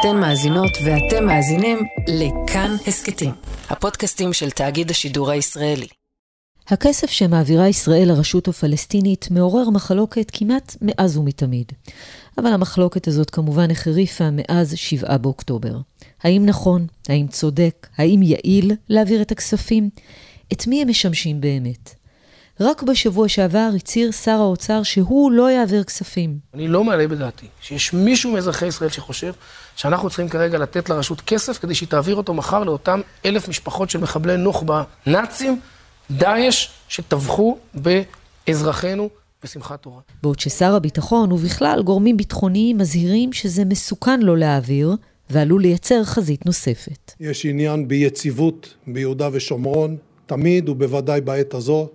אתן מאזינות ואתם מאזינים לכאן הסכתים, הפודקאסטים של תאגיד השידור הישראלי. הכסף שמעבירה ישראל לרשות הפלסטינית מעורר מחלוקת כמעט מאז ומתמיד. אבל המחלוקת הזאת כמובן החריפה מאז 7 באוקטובר. האם נכון? האם צודק? האם יעיל להעביר את הכספים? את מי הם משמשים באמת? רק בשבוע שעבר הצהיר שר האוצר שהוא לא יעביר כספים. אני לא מעלה בדעתי שיש מישהו מאזרחי ישראל שחושב שאנחנו צריכים כרגע לתת לרשות כסף כדי שהיא תעביר אותו מחר לאותם אלף משפחות של מחבלי נוח'בה נאצים, דאעש, שטבחו באזרחינו בשמחת תורה. בעוד ששר הביטחון ובכלל גורמים ביטחוניים מזהירים שזה מסוכן לא להעביר ועלול לייצר חזית נוספת. יש עניין ביציבות ביהודה ושומרון, תמיד ובוודאי בעת הזו.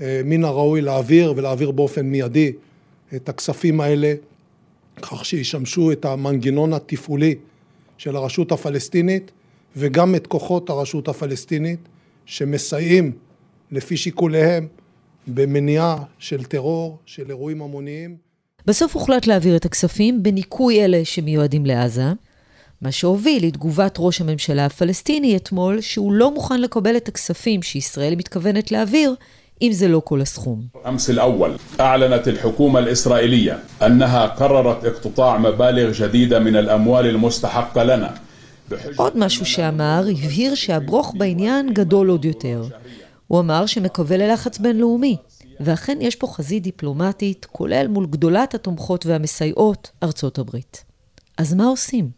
אה, מן הראוי להעביר ולהעביר באופן מיידי את הכספים האלה כך שישמשו את המנגנון התפעולי של הרשות הפלסטינית וגם את כוחות הרשות הפלסטינית שמסייעים לפי שיקוליהם במניעה של טרור, של אירועים המוניים. בסוף הוחלט להעביר את הכספים בניכוי אלה שמיועדים לעזה, מה שהוביל לתגובת ראש הממשלה הפלסטיני אתמול, שהוא לא מוכן לקבל את הכספים שישראל מתכוונת להעביר, אם זה לא כל הסכום. אמס אל-אוול, אעלנת אל-חוכומה אל-ישראליה, אנها קררת אקטוטע מבאלר ג'דידה מן אל-אמואל אל-מוסתחקה לנה. עוד משהו שאמר, הבהיר שהברוך בעניין גדול עוד יותר. הוא אמר שמקווה ללחץ בינלאומי, ואכן יש פה חזית דיפלומטית, כולל מול גדולת התומכות והמסייעות, ארצות הברית. אז מה עושים?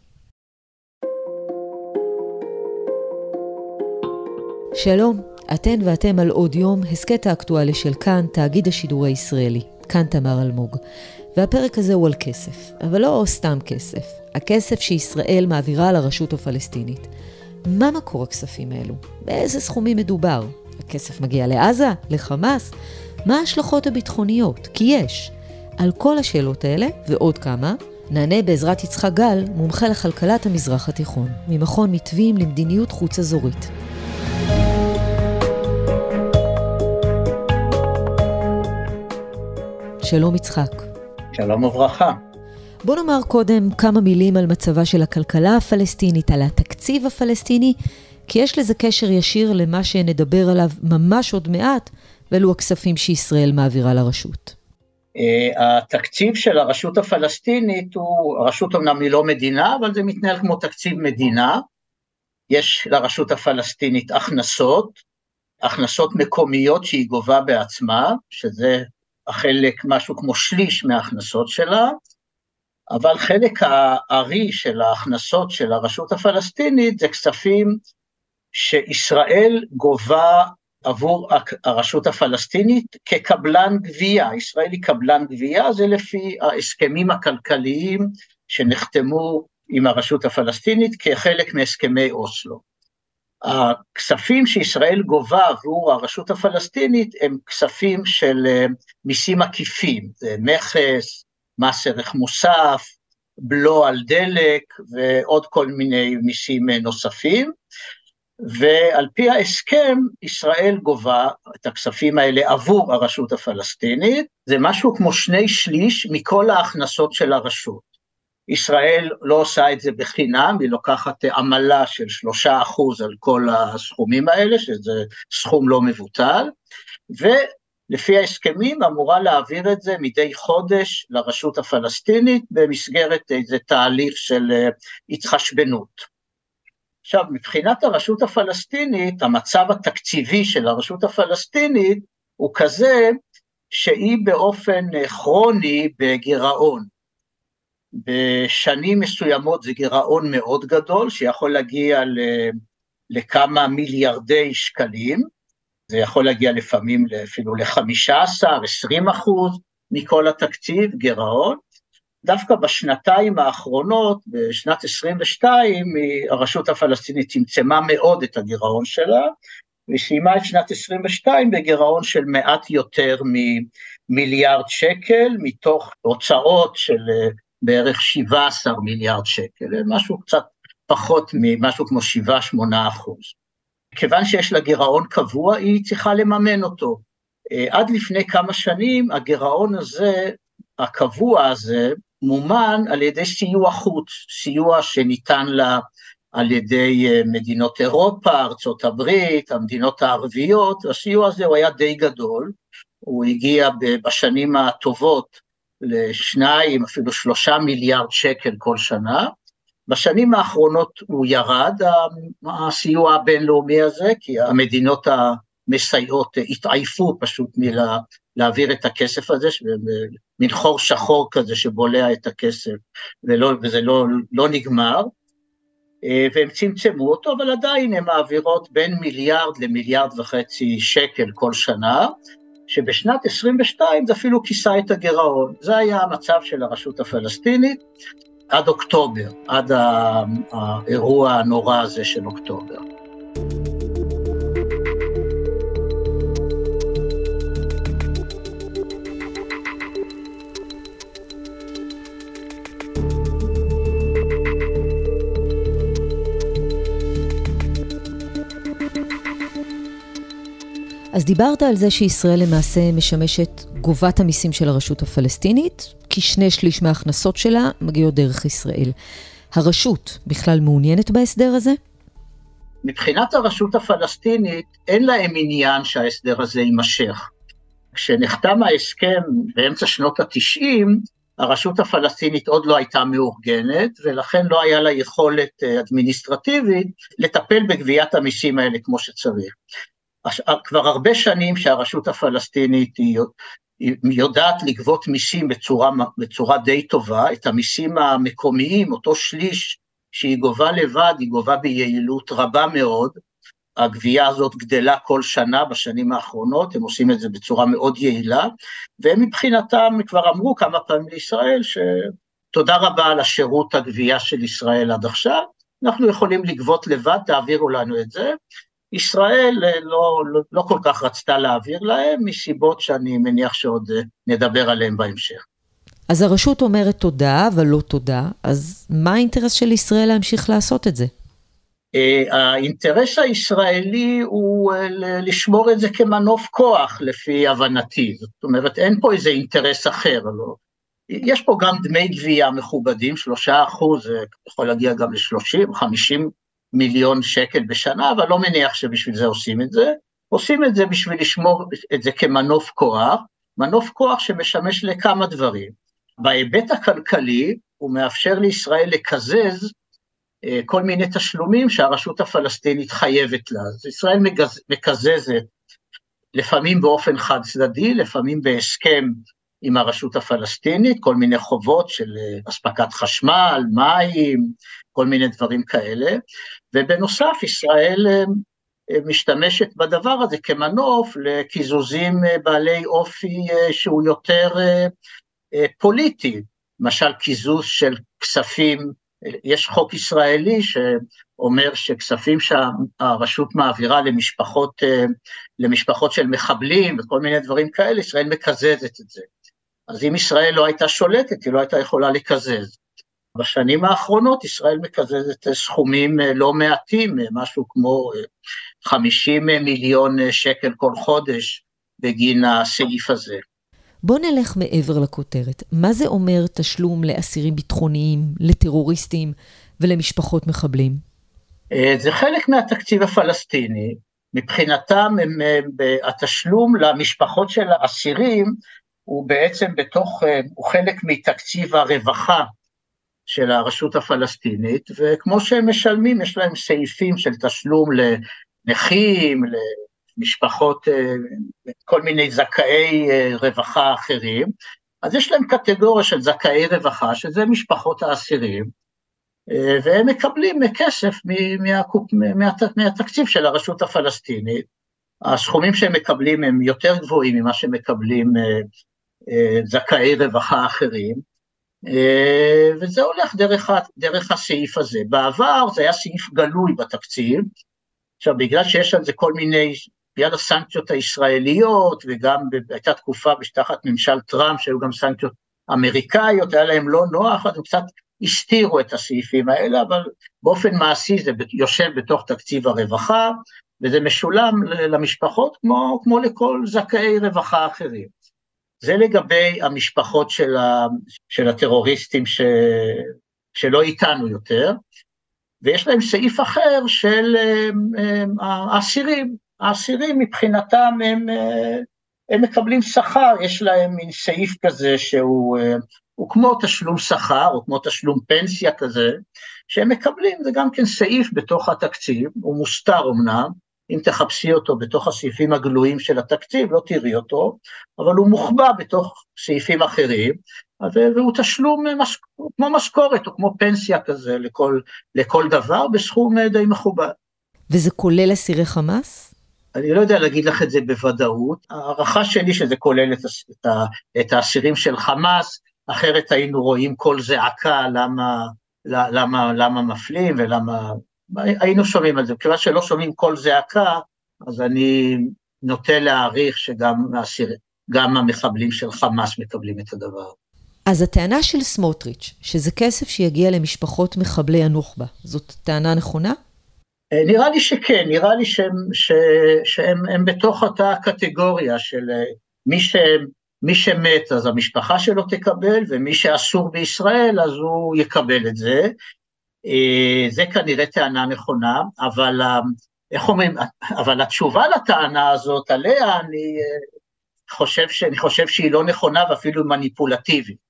שלום, אתן ואתם על עוד יום, הסכת האקטואלי של כאן, תאגיד השידור הישראלי. כאן תמר אלמוג. והפרק הזה הוא על כסף, אבל לא סתם כסף, הכסף שישראל מעבירה לרשות הפלסטינית. מה מקור הכספים האלו? באיזה סכומים מדובר? הכסף מגיע לעזה? לחמאס? מה ההשלכות הביטחוניות? כי יש. על כל השאלות האלה, ועוד כמה, נענה בעזרת יצחק גל, מומחה לכלכלת המזרח התיכון, ממכון מתווים למדיניות חוץ אזורית. שלום יצחק. שלום וברכה. בוא נאמר קודם כמה מילים על מצבה של הכלכלה הפלסטינית, על התקציב הפלסטיני, כי יש לזה קשר ישיר למה שנדבר עליו ממש עוד מעט, ואלו הכספים שישראל מעבירה לרשות. אה, התקציב של הרשות הפלסטינית הוא, הרשות אמנם היא לא מדינה, אבל זה מתנהל כמו תקציב מדינה. יש לרשות הפלסטינית הכנסות, הכנסות מקומיות שהיא גובה בעצמה, שזה החלק, משהו כמו שליש מההכנסות שלה, אבל חלק הארי של ההכנסות של הרשות הפלסטינית זה כספים שישראל גובה עבור הרשות הפלסטינית כקבלן גבייה, ישראל היא קבלן גבייה, זה לפי ההסכמים הכלכליים שנחתמו עם הרשות הפלסטינית כחלק מהסכמי אוסלו. הכספים שישראל גובה עבור הרשות הפלסטינית הם כספים של אה, מיסים עקיפים, זה מכס, מס ערך מוסף, בלו על דלק ועוד כל מיני מיסים אה, נוספים, ועל פי ההסכם ישראל גובה את הכספים האלה עבור הרשות הפלסטינית, זה משהו כמו שני שליש מכל ההכנסות של הרשות. ישראל לא עושה את זה בחינם, היא לוקחת עמלה של שלושה אחוז על כל הסכומים האלה, שזה סכום לא מבוטל, ולפי ההסכמים אמורה להעביר את זה מדי חודש לרשות הפלסטינית במסגרת איזה תהליך של אה, התחשבנות. עכשיו, מבחינת הרשות הפלסטינית, המצב התקציבי של הרשות הפלסטינית הוא כזה שהיא באופן אה, כרוני בגירעון. בשנים מסוימות זה גירעון מאוד גדול, שיכול להגיע לכמה מיליארדי שקלים, זה יכול להגיע לפעמים אפילו ל-15, 20 אחוז מכל התקציב, גירעון. דווקא בשנתיים האחרונות, בשנת 22, הרשות הפלסטינית צמצמה מאוד את הגירעון שלה, וסיימה את שנת 22 בגירעון של מעט יותר ממיליארד שקל, מתוך הוצאות של בערך 17 מיליארד שקל, משהו קצת פחות ממשהו כמו 7-8 אחוז. כיוון שיש לה גירעון קבוע, היא צריכה לממן אותו. אה, עד לפני כמה שנים הגירעון הזה, הקבוע הזה, מומן על ידי סיוע חוץ, סיוע שניתן לה על ידי אה, מדינות אירופה, ארצות הברית, המדינות הערביות, הסיוע הזה הוא היה די גדול, הוא הגיע בשנים הטובות לשניים, אפילו שלושה מיליארד שקל כל שנה, בשנים האחרונות הוא ירד, הסיוע הבינלאומי הזה, כי המדינות המסייעות התעייפו פשוט מלהעביר את הכסף הזה, מין חור שחור כזה שבולע את הכסף, ולא, וזה לא, לא נגמר. אה, והם צמצמו אותו, אבל עדיין הן מעבירות בין מיליארד למיליארד וחצי שקל כל שנה, שבשנת 22 זה אפילו כיסה את הגירעון. זה היה המצב של הרשות הפלסטינית עד אוקטובר, עד האירוע הנורא הזה של אוקטובר. אז דיברת על זה שישראל למעשה משמשת גובת המיסים של הרשות הפלסטינית, כי שני שליש מההכנסות שלה מגיעות דרך ישראל. הרשות בכלל מעוניינת בהסדר הזה? מבחינת הרשות הפלסטינית, אין להם עניין שההסדר הזה יימשך. כשנחתם ההסכם באמצע שנות התשעים, הרשות הפלסטינית עוד לא הייתה מאורגנת, ולכן לא היה לה יכולת אה, אדמיניסטרטיבית לטפל בגביית המיסים האלה כמו שצריך. כבר הרבה שנים שהרשות הפלסטינית היא יודעת לגבות מיסים בצורה, בצורה די טובה, את המיסים המקומיים, אותו שליש שהיא גובה לבד, היא גובה ביעילות רבה מאוד, הגבייה הזאת גדלה כל שנה בשנים האחרונות, הם עושים את זה בצורה מאוד יעילה, והם מבחינתם כבר אמרו כמה פעמים לישראל שתודה רבה על השירות הגבייה של ישראל עד עכשיו, אנחנו יכולים לגבות לבד, תעבירו לנו את זה, ישראל אה, לא, לא, לא כל כך רצתה להעביר להם, מסיבות שאני מניח שעוד אה, נדבר עליהן בהמשך. אז הרשות אומרת תודה, אבל לא תודה, אז מה האינטרס של ישראל להמשיך לעשות את זה? Uh, האינטרס הישראלי הוא לשמור את זה כמנוף כוח, לפי הבנתי. זאת אומרת, אין פה איזה אינטרס אחר. לא. יש פה גם דמי גבייה מכובדים, שלושה אחוז, זה יכול להגיע גם ל-30, 50 מיליון שקל בשנה, אבל לא מניח שבשביל זה עושים את זה. עושים את זה בשביל לשמור את זה כמנוף כוח, מנוף כוח שמשמש לכמה דברים. בהיבט הכלכלי, הוא מאפשר לישראל לקזז אה, כל מיני תשלומים שהרשות הפלסטינית חייבת לה. אז ישראל מקזזת לפעמים באופן חד צדדי, לפעמים בהסכם עם הרשות הפלסטינית, כל מיני חובות של אה, אספקת חשמל, מים, כל מיני דברים כאלה, ובנוסף ישראל אה, אה, משתמשת בדבר הזה כמנוף לקיזוזים בעלי אופי שהוא יותר פוליטי, למשל קיזוז של כספים, יש חוק ישראלי שאומר שכספים שהרשות מעבירה למשפחות, למשפחות של מחבלים וכל מיני דברים כאלה, ישראל מקזזת את זה. אז אם ישראל לא הייתה שולטת, היא לא הייתה יכולה לקזז. בשנים האחרונות ישראל מקזזת סכומים אה, לא מעטים, אה, משהו כמו 50 אה, מיליון שקל כל חודש בגין הסעיף הזה. בוא נלך מעבר לכותרת. מה זה אומר תשלום לאסירים ביטחוניים, לטרוריסטים ולמשפחות מחבלים? זה חלק מהתקציב הפלסטיני. מבחינתם הם, התשלום למשפחות של האסירים הוא בעצם בתוך, אה, הוא חלק מתקציב הרווחה של הרשות הפלסטינית, וכמו שהם משלמים, יש להם סעיפים של תשלום לנכים, למשפחות, אה, כל מיני זכאי אה, רווחה אחרים, אז יש להם קטגוריה של זכאי רווחה, שזה משפחות האסירים, והם מקבלים כסף מהתקציב של הרשות הפלסטינית. הסכומים שהם מקבלים הם יותר גבוהים ממה שמקבלים זכאי רווחה אחרים, אה, וזה הולך דרך, דרך הסעיף הזה. בעבר זה היה סעיף גלוי בתקציב, עכשיו בגלל שיש על זה כל מיני, בגלל הסנקציות הישראליות, וגם הייתה תקופה תחת ממשל טראמפ שהיו גם סנקציות אמריקאיות, היה להם לא נוח, אז הם קצת הסתירו את הסעיפים האלה, אבל באופן מעשי זה יושב בתוך תקציב הרווחה, וזה משולם למשפחות כמו, כמו לכל זכאי רווחה אחרים. זה לגבי המשפחות של, ה, של הטרוריסטים ש, שלא איתנו יותר, ויש להם סעיף אחר של האסירים. האסירים מבחינתם הם, הם מקבלים שכר, יש להם מין סעיף כזה שהוא הוא כמו תשלום שכר, או כמו תשלום פנסיה כזה, שהם מקבלים, זה גם כן סעיף בתוך התקציב, הוא מוסתר אמנם, אם תחפשי אותו בתוך הסעיפים הגלויים של התקציב, לא תראי אותו, אבל הוא מוחבא בתוך סעיפים אחרים, והוא תשלום כמו משכורת או כמו פנסיה כזה לכל, לכל דבר, בסכום די מכובד. וזה כולל אסירי חמאס? אני לא יודע להגיד לך את זה בוודאות, ההערכה שלי שזה כולל את, את, את האסירים של חמאס, אחרת היינו רואים קול זעקה למה, למה, למה מפלים ולמה... היינו שומעים על זה, כיוון שלא שומעים קול זעקה, אז אני נוטה להעריך שגם האסיר, גם המחבלים של חמאס מקבלים את הדבר. אז הטענה של סמוטריץ', שזה כסף שיגיע למשפחות מחבלי הנוח'בה, זאת טענה נכונה? אה, נראה לי שכן, נראה לי שהם, ש, שהם בתוך אותה קטגוריה של אה, מי שהם מי שמת אז המשפחה שלו תקבל, ומי שאסור בישראל אז הוא יקבל את זה. אה, זה כנראה טענה נכונה, אבל אה, איך אומרים, אבל התשובה לטענה הזאת, עליה אני אה, חושב, ש, אני חושב שהיא לא נכונה ואפילו מניפולטיבית.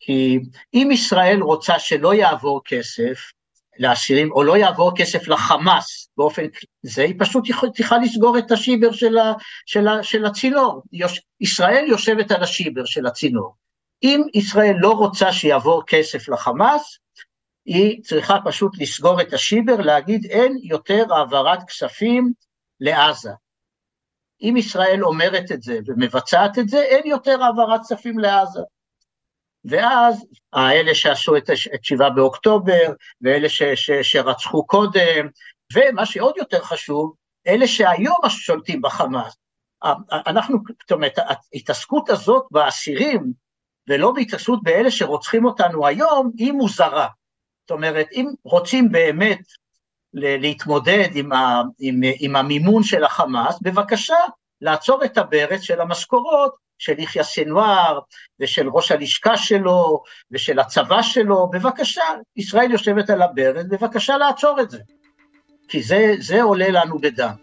כי אם ישראל רוצה שלא יעבור כסף, לאסירים, או לא יעבור כסף לחמאס באופן זה, היא פשוט צריכה לסגור את השיבר של, ה, של, ה, של הצינור. יוש, ישראל יושבת על השיבר של הצינור. אם ישראל לא רוצה שיעבור כסף לחמאס, היא צריכה פשוט לסגור את השיבר, להגיד אין יותר העברת כספים לעזה. אם ישראל אומרת את זה ומבצעת את זה, אין יותר העברת כספים לעזה. ואז האלה שעשו את, את שבעה באוקטובר, ואלה ש, ש, שרצחו קודם, ומה שעוד יותר חשוב, אלה שהיום שולטים בחמאס. אנחנו, זאת אומרת, ההתעסקות הזאת באסירים, ולא בהתעסקות באלה שרוצחים אותנו היום, היא מוזרה. זאת אומרת, אם רוצים באמת להתמודד עם, ה, עם, עם המימון של החמאס, בבקשה, לעצור את הברץ של המשכורות של יחיא סנואר ושל ראש הלשכה שלו ושל הצבא שלו, בבקשה, ישראל יושבת על הברז, בבקשה לעצור את זה, כי זה, זה עולה לנו בדם.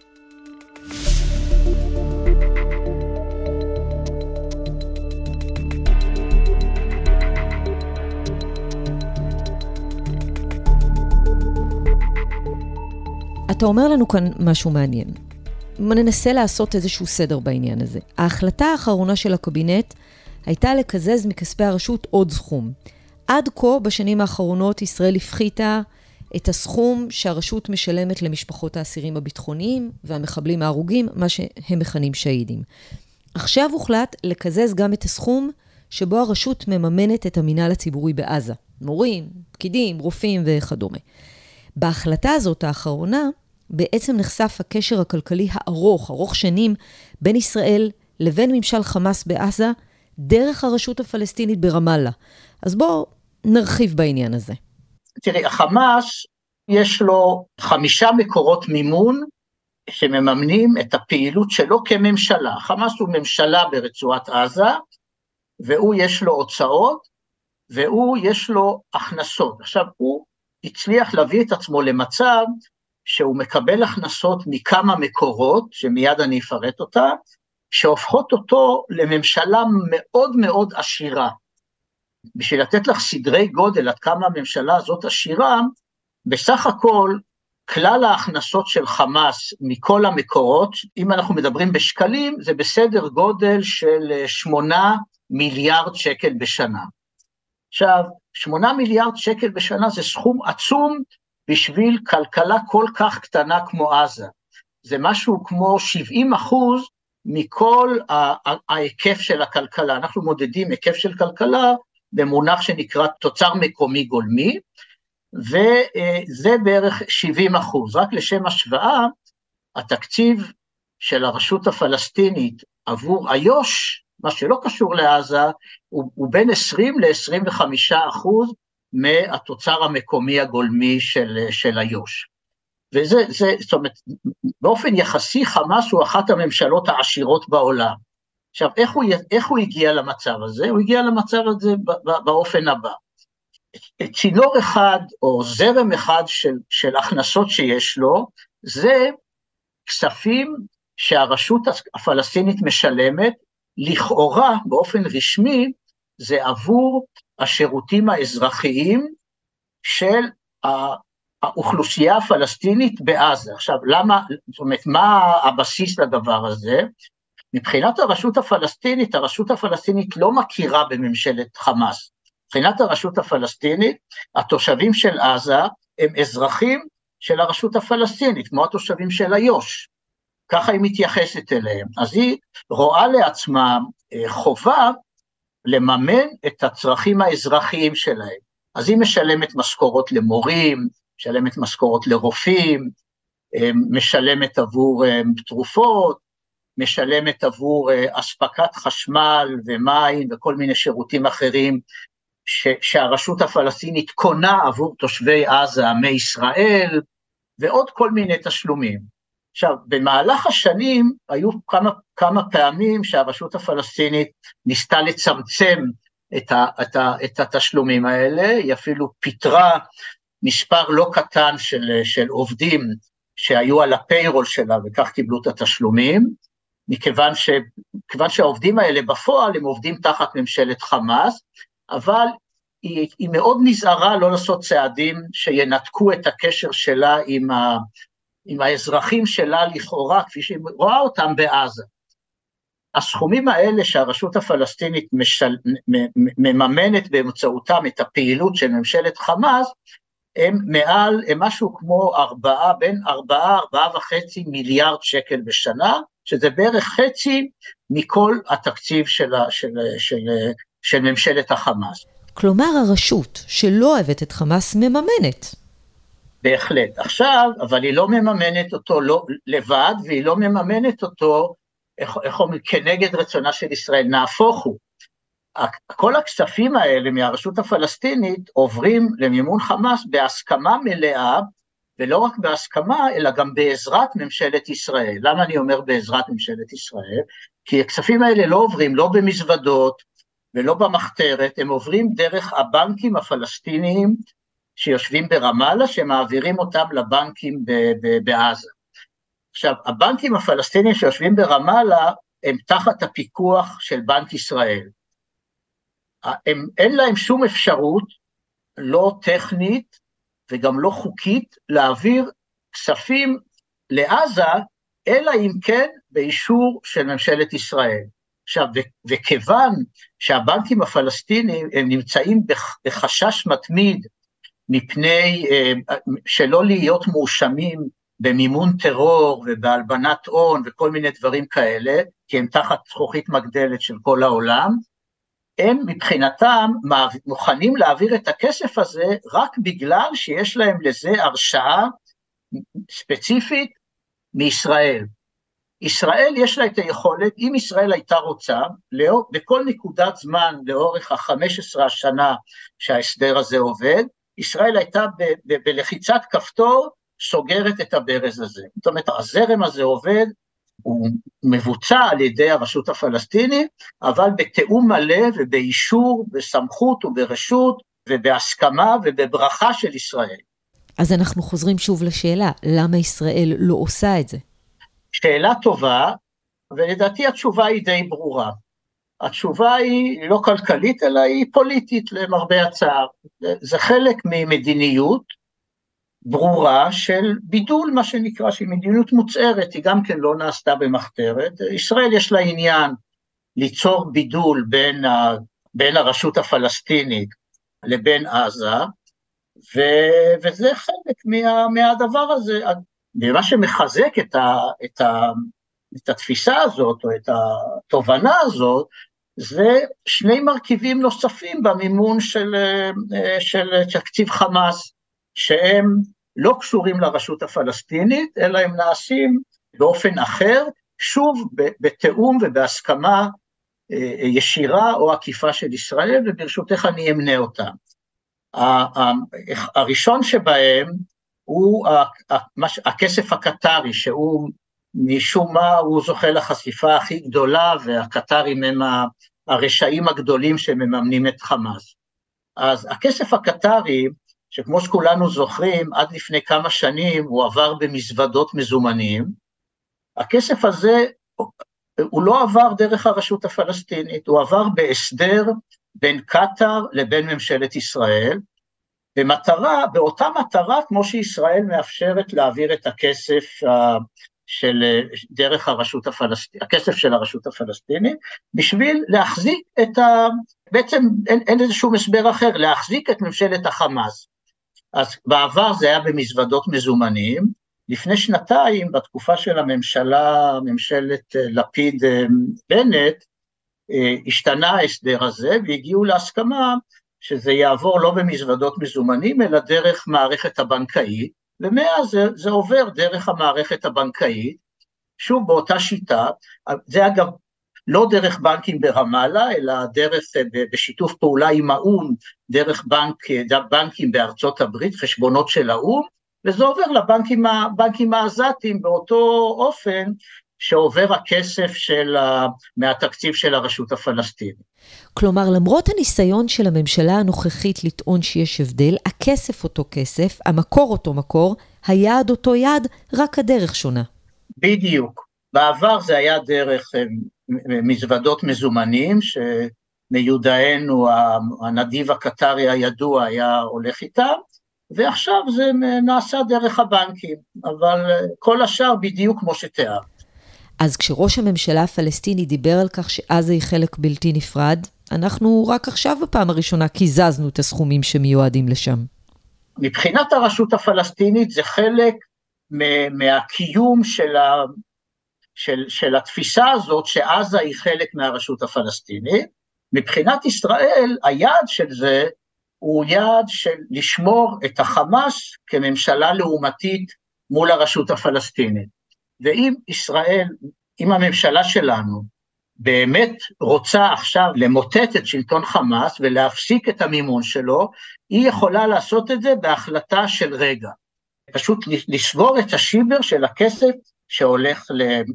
אתה אומר לנו כאן משהו מעניין. ננסה לעשות איזשהו סדר בעניין הזה. ההחלטה האחרונה של הקבינט הייתה לקזז מכספי הרשות עוד סכום. עד כה, בשנים האחרונות, ישראל הפחיתה את הסכום שהרשות משלמת למשפחות האסירים הביטחוניים והמחבלים ההרוגים, מה שהם מכנים שהידים. עכשיו הוחלט לקזז גם את הסכום שבו הרשות מממנת את המינהל הציבורי בעזה. מורים, פקידים, רופאים וכדומה. בהחלטה הזאת האחרונה, בעצם נחשף הקשר הכלכלי הארוך, ארוך שנים, בין ישראל לבין ממשל חמאס בעזה, דרך הרשות הפלסטינית ברמאללה. אז בואו נרחיב בעניין הזה. תראי, החמאס, יש לו חמישה מקורות מימון שמממנים את הפעילות שלו כממשלה. חמאס הוא ממשלה ברצועת עזה, והוא יש לו הוצאות, והוא יש לו הכנסות. עכשיו, הוא הצליח להביא את עצמו למצב שהוא מקבל הכנסות מכמה מקורות, שמיד אני אפרט אותה, שהופכות אותו לממשלה מאוד מאוד עשירה. בשביל לתת לך סדרי גודל עד כמה הממשלה הזאת עשירה, בסך הכל כלל ההכנסות של חמאס מכל המקורות, אם אנחנו מדברים בשקלים, זה בסדר גודל של שמונה מיליארד שקל בשנה. עכשיו, שמונה מיליארד שקל בשנה זה סכום עצום בשביל כלכלה כל כך קטנה כמו עזה. זה משהו כמו 70 אחוז מכל ההיקף של הכלכלה. אנחנו מודדים היקף של כלכלה במונח שנקרא תוצר מקומי גולמי, וזה בערך 70 אחוז. רק לשם השוואה, התקציב של הרשות הפלסטינית עבור איו"ש, מה שלא קשור לעזה, הוא, הוא בין 20 ל-25 אחוז מהתוצר המקומי הגולמי של, של איו"ש. וזה, זה, זאת אומרת, באופן יחסי חמאס הוא אחת הממשלות העשירות בעולם. עכשיו, איך הוא, איך הוא הגיע למצב הזה? הוא הגיע למצב הזה באופן הבא. צינור אחד או זרם אחד של, של הכנסות שיש לו, זה כספים שהרשות הפלסטינית משלמת, לכאורה, באופן רשמי, זה עבור השירותים האזרחיים של האוכלוסייה הפלסטינית בעזה. עכשיו, למה, זאת אומרת, מה הבסיס לדבר הזה? מבחינת הרשות הפלסטינית, הרשות הפלסטינית לא מכירה בממשלת חמאס. מבחינת הרשות הפלסטינית, התושבים של עזה הם אזרחים של הרשות הפלסטינית, כמו התושבים של איו"ש. ככה היא מתייחסת אליהם. אז היא רואה לעצמה אה, חובה לממן את הצרכים האזרחיים שלהם. אז היא משלמת משכורות למורים, משלמת משכורות לרופאים, אה, משלמת עבור אה, תרופות, משלמת עבור אספקת חשמל ומים וכל מיני שירותים אחרים ש, שהרשות הפלסטינית קונה עבור תושבי עזה מישראל, ועוד כל מיני תשלומים. עכשיו, במהלך השנים היו כמה, כמה פעמים שהרשות הפלסטינית ניסתה לצמצם את, ה, את, ה, את התשלומים האלה, היא אפילו פיטרה מספר לא קטן של, של עובדים שהיו על הפיירול שלה וכך קיבלו את התשלומים, מכיוון ש, שהעובדים האלה בפועל הם עובדים תחת ממשלת חמאס, אבל היא, היא מאוד נזהרה לא לעשות צעדים שינתקו את הקשר שלה עם, ה, עם האזרחים שלה לכאורה, כפי שהיא רואה אותם בעזה. הסכומים האלה שהרשות הפלסטינית משל, מממנת באמצעותם את הפעילות של ממשלת חמאס, הם מעל, הם משהו כמו ארבעה, בין ארבעה, ארבעה וחצי מיליארד שקל בשנה, שזה בערך חצי מכל התקציב של, של, של, של ממשלת החמאס. כלומר הרשות שלא אוהבת את חמאס מממנת. בהחלט. עכשיו, אבל היא לא מממנת אותו לא לבד, והיא לא מממנת אותו, איך אומרים, כנגד רצונה של ישראל, נהפוך הוא. כל הכספים האלה מהרשות הפלסטינית עוברים למימון חמאס בהסכמה מלאה, ולא רק בהסכמה, אלא גם בעזרת ממשלת ישראל. למה אני אומר בעזרת ממשלת ישראל? כי הכספים האלה לא עוברים לא במזוודות, ולא במחתרת, הם עוברים דרך הבנקים הפלסטיניים שיושבים ברמאללה, שמעבירים אותם לבנקים בעזה. עכשיו, הבנקים הפלסטיניים שיושבים ברמאללה הם תחת הפיקוח של בנק ישראל. הם, אין להם שום אפשרות, לא טכנית וגם לא חוקית, להעביר כספים לעזה, אלא אם כן באישור של ממשלת ישראל. עכשיו, וכיוון שהבנקים הפלסטינים הם נמצאים בחשש מתמיד מפני אה, שלא להיות מואשמים במימון טרור ובהלבנת הון וכל מיני דברים כאלה, כי הם תחת זכוכית מגדלת של כל העולם, הם מבחינתם מוכנים להעביר את הכסף הזה רק בגלל שיש להם לזה הרשאה ספציפית מישראל. ישראל יש לה את היכולת, אם ישראל הייתה רוצה, לאור, בכל נקודת זמן לאורך ה-15 השנה שההסדר הזה עובד, ישראל הייתה ב, ב, בלחיצת כפתור סוגרת את הברז הזה. זאת אומרת, הזרם הזה עובד, הוא מבוצע על ידי הרשות הפלסטינית, אבל בתיאום מלא ובאישור, בסמכות וברשות ובהסכמה ובברכה של ישראל. אז אנחנו חוזרים שוב לשאלה, למה ישראל לא עושה את זה? שאלה טובה, ולדעתי התשובה היא די ברורה. התשובה היא לא כלכלית, אלא היא פוליטית למרבה הצער. זה חלק ממדיניות ברורה של בידול, מה שנקרא, שהיא מדיניות מוצהרת, היא גם כן לא נעשתה במחתרת. ישראל יש לה עניין ליצור בידול בין, ה, בין הרשות הפלסטינית לבין עזה, ו, וזה חלק מה, מהדבר הזה. ומה שמחזק את, ה, את, ה, את התפיסה הזאת, או את התובנה הזאת, זה שני מרכיבים נוספים במימון של, של תקציב חמאס, שהם לא קשורים לרשות הפלסטינית, אלא הם נעשים באופן אחר, שוב בתיאום ובהסכמה אה, ישירה או עקיפה של ישראל, וברשותך אני אמנה אותם. הראשון שבהם הוא הכסף הקטרי, שהוא משום מה הוא זוכה לחשיפה הכי גדולה, והקטרים הם הרשעים הגדולים שמממנים את חמאס. אז הכסף הקטרי, שכמו שכולנו זוכרים, עד לפני כמה שנים הוא עבר במזוודות מזומנים, הכסף הזה, הוא לא עבר דרך הרשות הפלסטינית, הוא עבר בהסדר בין קטאר לבין ממשלת ישראל, במטרה, באותה מטרה כמו שישראל מאפשרת להעביר את הכסף של דרך הרשות הפלסטינית, הכסף של הרשות הפלסטינית, בשביל להחזיק את ה... בעצם אין, אין איזשהו מסבר אחר, להחזיק את ממשלת החמאס. אז בעבר זה היה במזוודות מזומנים, לפני שנתיים, בתקופה של הממשלה, ממשלת לפיד-בנט, אה, השתנה ההסדר הזה והגיעו להסכמה שזה יעבור לא במזוודות מזומנים, אלא דרך מערכת הבנקאית, ומאז זה, זה עובר דרך המערכת הבנקאית, שוב באותה שיטה, זה אגב לא דרך בנקים ברמאללה, אלא דרך, אה, בשיתוף פעולה עם האו"ם, דרך בנק, אה, בנקים בארצות הברית, חשבונות של האו"ם, וזה עובר לבנקים העזתיים באותו אופן שעובר הכסף של, מהתקציב של הרשות הפלסטינית. כלומר, למרות הניסיון של הממשלה הנוכחית לטעון שיש הבדל, הכסף אותו כסף, המקור אותו מקור, היעד אותו יעד, רק הדרך שונה. בדיוק. בעבר זה היה דרך אה, מזוודות מזומנים, שמיודענו הנדיב הקטרי הידוע היה הולך איתם, ועכשיו זה נעשה דרך הבנקים, אבל אה, כל השאר בדיוק כמו שתיארת. אז כשראש הממשלה הפלסטיני דיבר על כך שעזה היא חלק בלתי נפרד, אנחנו רק עכשיו בפעם הראשונה קיזזנו את הסכומים שמיועדים לשם. מבחינת הרשות הפלסטינית זה חלק מהקיום של, ה, של, של התפיסה הזאת שעזה היא חלק מהרשות הפלסטינית. מבחינת ישראל היעד של זה הוא יעד של לשמור את החמאס כממשלה לעומתית מול הרשות הפלסטינית. ואם ישראל, אם הממשלה שלנו באמת רוצה עכשיו למוטט את שלטון חמאס ולהפסיק את המימון שלו, היא יכולה לעשות את זה בהחלטה של רגע. פשוט לסגור את השיבר של הכסף שהולך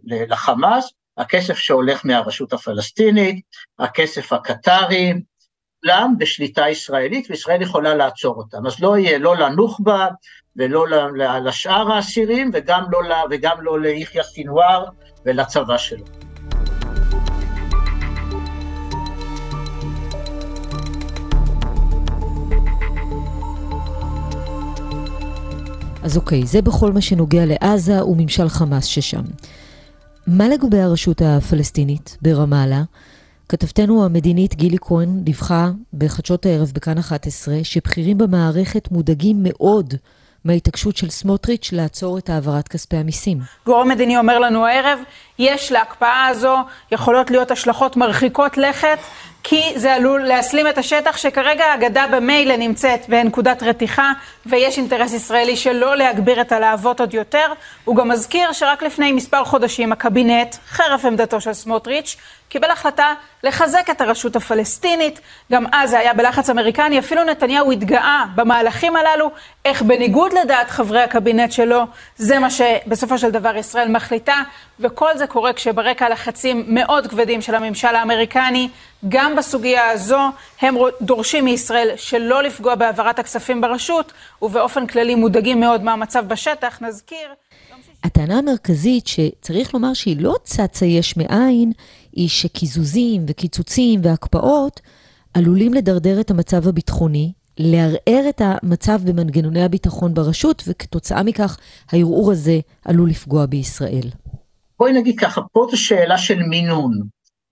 לחמאס, הכסף שהולך מהרשות הפלסטינית, הכסף הקטרי, כולם בשליטה ישראלית, וישראל יכולה לעצור אותם. אז לא יהיה לא לנוח'בה ולא לשאר האסירים, וגם לא, וגם לא ליחיא סינואר ולצבא שלו. אז אוקיי, זה בכל מה שנוגע לעזה וממשל חמאס ששם. מה לגבי הרשות הפלסטינית ברמאללה? כתבתנו המדינית גילי כהן דיווחה בחדשות הערב בכאן 11 שבכירים במערכת מודאגים מאוד מההתעקשות של סמוטריץ' לעצור את העברת כספי המיסים. גורם מדיני אומר לנו הערב, יש להקפאה הזו יכולות להיות השלכות מרחיקות לכת כי זה עלול להסלים את השטח שכרגע האגדה במילא נמצאת בנקודת רתיחה ויש אינטרס ישראלי שלא להגביר את הלהבות עוד יותר. הוא גם מזכיר שרק לפני מספר חודשים הקבינט, חרף עמדתו של סמוטריץ', קיבל החלטה לחזק את הרשות הפלסטינית. גם אז זה היה בלחץ אמריקני, אפילו נתניהו התגאה במהלכים הללו, איך בניגוד לדעת חברי הקבינט שלו, זה מה שבסופו של דבר ישראל מחליטה, וכל זה קורה כשברקע לחצים מאוד כבדים של הממשל האמריקני, גם בסוגיה הזו הם דורשים מישראל שלא לפגוע בהעברת הכספים ברשות, ובאופן כללי מודאגים מאוד מהמצב בשטח. נזכיר... הטענה המרכזית, שצריך לומר שהיא לא צצה יש מאין, היא שקיזוזים וקיצוצים והקפאות עלולים לדרדר את המצב הביטחוני, לערער את המצב במנגנוני הביטחון ברשות, וכתוצאה מכך הערעור הזה עלול לפגוע בישראל. בואי נגיד ככה, פה זו שאלה של מינון.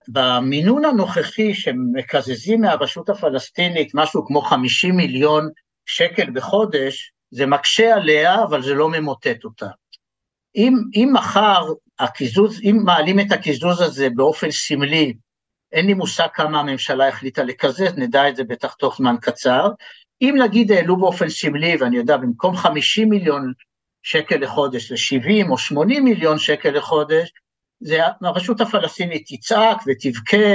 במינון הנוכחי שמקזזים מהרשות הפלסטינית משהו כמו 50 מיליון שקל בחודש, זה מקשה עליה, אבל זה לא ממוטט אותה. אם, אם מחר הקיזוז, אם מעלים את הקיזוז הזה באופן סמלי, אין לי מושג כמה הממשלה החליטה לקזז, נדע את זה בטח תוך זמן קצר. אם נגיד העלו באופן סמלי, ואני יודע, במקום 50 מיליון שקל לחודש ל-70 או 80 מיליון שקל לחודש, זה הרשות הפלסטינית תצעק ותבכה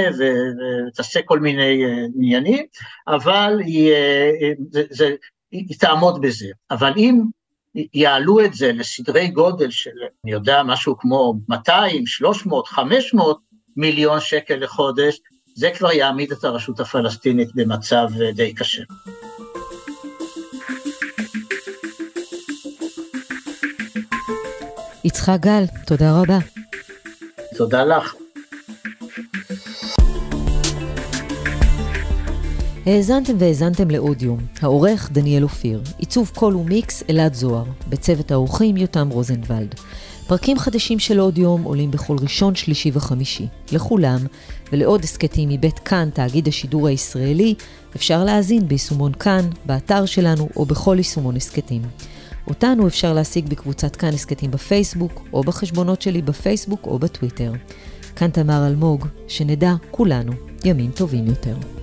ותעשה כל מיני אה, עניינים, אבל היא, אה, זה, זה, היא תעמוד בזה. אבל אם יעלו את זה לסדרי גודל של, אני יודע, משהו כמו 200, 300, 500 מיליון שקל לחודש, זה כבר יעמיד את הרשות הפלסטינית במצב די קשה. יצחק גל, תודה רבה. תודה לך. האזנתם והאזנתם לאודיום, העורך דניאל אופיר, עיצוב קול ומיקס אלעד זוהר, בצוות האורחים יותם רוזנבלד. פרקים חדשים של אודיום עולים בכל ראשון, שלישי וחמישי. לכולם, ולעוד הסכתים מבית כאן, תאגיד השידור הישראלי, אפשר להאזין ביישומון כאן, באתר שלנו או בכל יישומון הסכתים. אותנו אפשר להשיג בקבוצת כאן הסכתים בפייסבוק, או בחשבונות שלי בפייסבוק או בטוויטר. כאן תמר אלמוג, שנדע כולנו ימים טובים יותר.